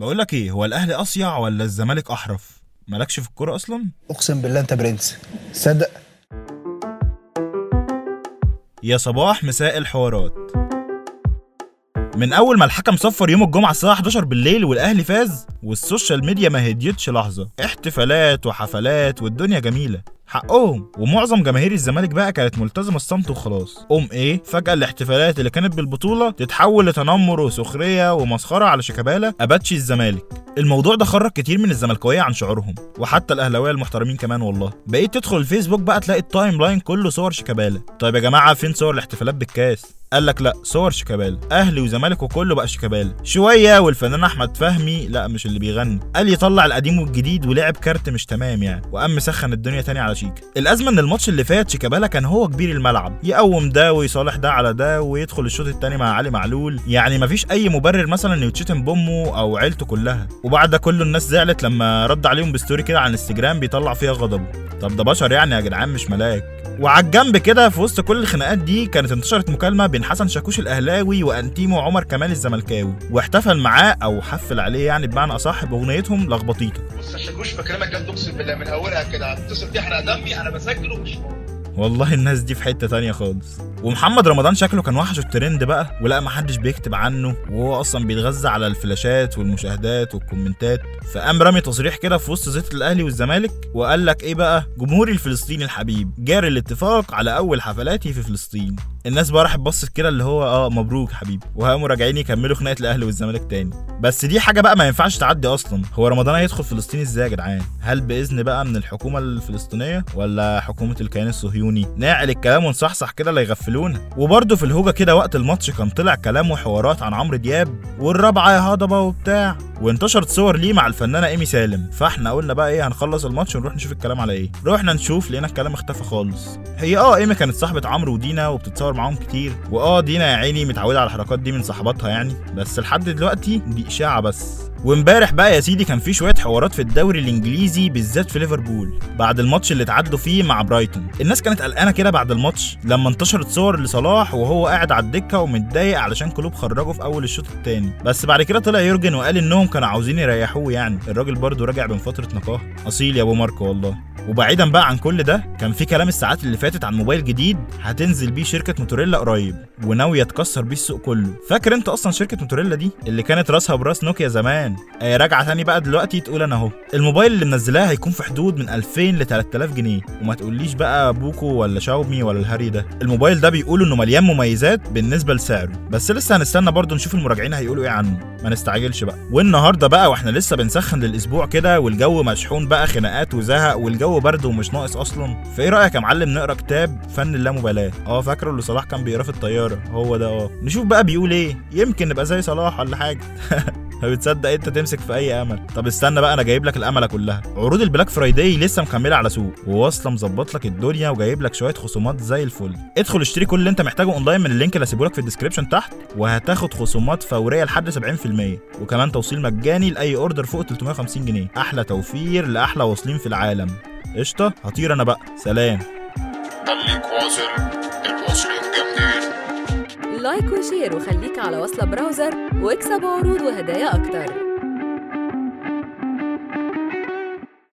بقول لك إيه هو الأهلي أصيع ولا الزمالك أحرف؟ مالكش في الكورة أصلا؟ أقسم بالله أنت برنس. صدق. يا صباح مساء الحوارات. من أول ما الحكم صفر يوم الجمعة الساعة 11 بالليل والأهلي فاز وال social media ما هديتش لحظة. احتفالات وحفلات والدنيا جميلة. حقهم. ومعظم جماهير الزمالك بقى كانت ملتزمة الصمت وخلاص. قوم إيه فجأة الاحتفالات اللي كانت بالبطولة تتحول لتنمر وسخرية ومسخرة على شيكابالا أباتشي الزمالك. الموضوع ده خرج كتير من الزملكاوية عن شعورهم وحتى الأهلاوية المحترمين كمان والله. بقيت تدخل الفيسبوك بقى تلاقي ال timeline كله صور شيكابالا. طيب يا جماعة فين صور الاحتفالات بالكاس؟ قال لك لا صور شيكابالا. أهلي وزمالك وكله بقى شيكابالا. شوية والفنان أحمد فهمي لا مش اللي بيغني. قال يطلع القديم والجديد ولعب كارت مش تمام يعني. وقام مسخن الدنيا تاني على شيكا. الأزمة إن الماتش اللي فات شيكابالا كان هو كبير الملعب. يقوم ده ويصالح ده على ده ويدخل الشوط التاني مع علي معلول. يعني مفيش أي مبرر مثلا يتشتم بامه أو عيلته كلها. وبعد ده كله الناس زعلت لما رد عليهم ب story كده على الانستجرام بيطلع فيها غضبه. طب ده بشر يعني يا جدعان مش ملاك. وعلى الجنب كده في وسط كل الخناقات دي كانت انتشرت مكالمة بين حسن شاكوش الأهلاوي وأنتيمو وعمر كمال الزملكاوي واحتفل معاه أو حفل عليه يعني بمعنى أصح بأغنيتهم لخبطيطه بص شاكوش بكلمك جد أقسم بالله من أولها كده هتتصل تحرق دمي أنا بسجل ومش والله الناس دي في حتة تانية خالص. ومحمد رمضان شكله كان وحشه الترند بقى. ولا محدش بيكتب عنه. وهو أصلا بيتغذى على الفلاشات والمشاهدات والكومنتات. فقام رامي تصريح كده في وسط زيت الأهلي والزمالك. وقال لك إيه بقى؟ جمهوري الفلسطيني الحبيب جاري الاتفاق على أول حفلاتي في فلسطين. الناس بقى راحت بصت كده اللي هو آه مبروك حبيبي. وهقوموا راجعين يكملوا خناقة الاهلي والزمالك تاني. بس دي حاجة بقى ما ينفعش تعدي أصلا. هو رمضان هيدخل فلسطين إزاي يا جدعان؟ هل بإذن بقى من الحكومة الفلسطينية ولا حكومة الكيان الصهيوني؟ نعقل الكلام ونصحصح كده لا يغفلونا. وبرده في الهوجة كده وقت الماتش كان طلع كلام وحوارات عن عمرو دياب والرابعة يا هضبة وبتاع. وانتشرت صور ليه مع الفنانة إيمي سالم. فإحنا قلنا بقى إيه هنخلص الماتش ونروح نشوف الكلام على إيه. رحنا نشوف لقينا الكلام اختفى خالص. هي آه إيمي كانت صاحبة عمرو ودينا وبتتصور معاهم كتير. وآه دينا يا عيني متعودة على الحركات دي من صاحباتها يعني. بس لحد دلوقتي دي إشاعة بس. وامبارح بقى يا سيدي كان في شوية حوارات في الدوري الإنجليزي بالذات في ليفربول بعد الماتش اللي اتعادلوا فيه مع برايتون. الناس كانت قلقانة كده بعد الماتش لما انتشرت صور لصلاح وهو قاعد على الدكة ومتضايق علشان كلوب خرجه في أول الشوط الثاني بس بعد كده طلع يورجن وقال إنهم كانوا عاوزين يريحوه يعني. الراجل برضه راجع من فترة نقاهة. أصيل يا أبو ماركو والله. وبعيدا بقى عن كل ده كان في كلام الساعات اللي فاتت عن موبايل جديد هتنزل بيه شركة موتوريلا قريب وناوية تكسر بيه السوق كله. فاكر أنت أصلا شركة موتوريلا دي؟ اللي كانت راسها براس نوكيا زمان. آه راجعة تاني بقى دلوقتي تقول أنا أهو. الموبايل اللي منزلاه هيكون في حدود من 2000 ل 3000 جنيه. وما تقوليش بقى بوكو ولا شاومي ولا الهري ده. الموبايل ده بيقولوا إنه مليان مميزات بالنسبة لسعره. بس لسه هنستنى برضه نشوف المراجعين هيقولوا إيه عنه. ما نستعجلش بقى. والنهاردة بقى وإحنا لسه بنسخن للأسبوع كده والجو مشحون بقى خناقات وزهق والجو برد ومش ناقص أصلا. فإيه رأيك يا معلم نقرأ كتاب فن اللامبالاة؟ آه فاكره اللي صلاح كان بيقراه في الطياره هو ده آه. نشوف بقى بيقول إيه. يمكن نبقى زي صلاح ولا حاجة. بتصدق انت تمسك في اي امل. طب استنى بقى أنا جايب لك الامله كلها. عروض ال Black Friday لسه مكمله على سوق ووصلة مظبط لك الدنيا وجايب لك شوية خصومات زي الفل. ادخل اشتري كل اللي انت محتاجه اونلاين من ال link اللي هسيبه لك في ال description تحت وهتاخد خصومات فوريه لحد 70% وكمان توصيل مجاني لأي order فوق 350 جنيه. أحلى توفير لأحلى واصلين في العالم. قشطة هطير أنا بقى. سلام. like و share وخليك على وصلة browser واكسب عروض وهدايا أكتر.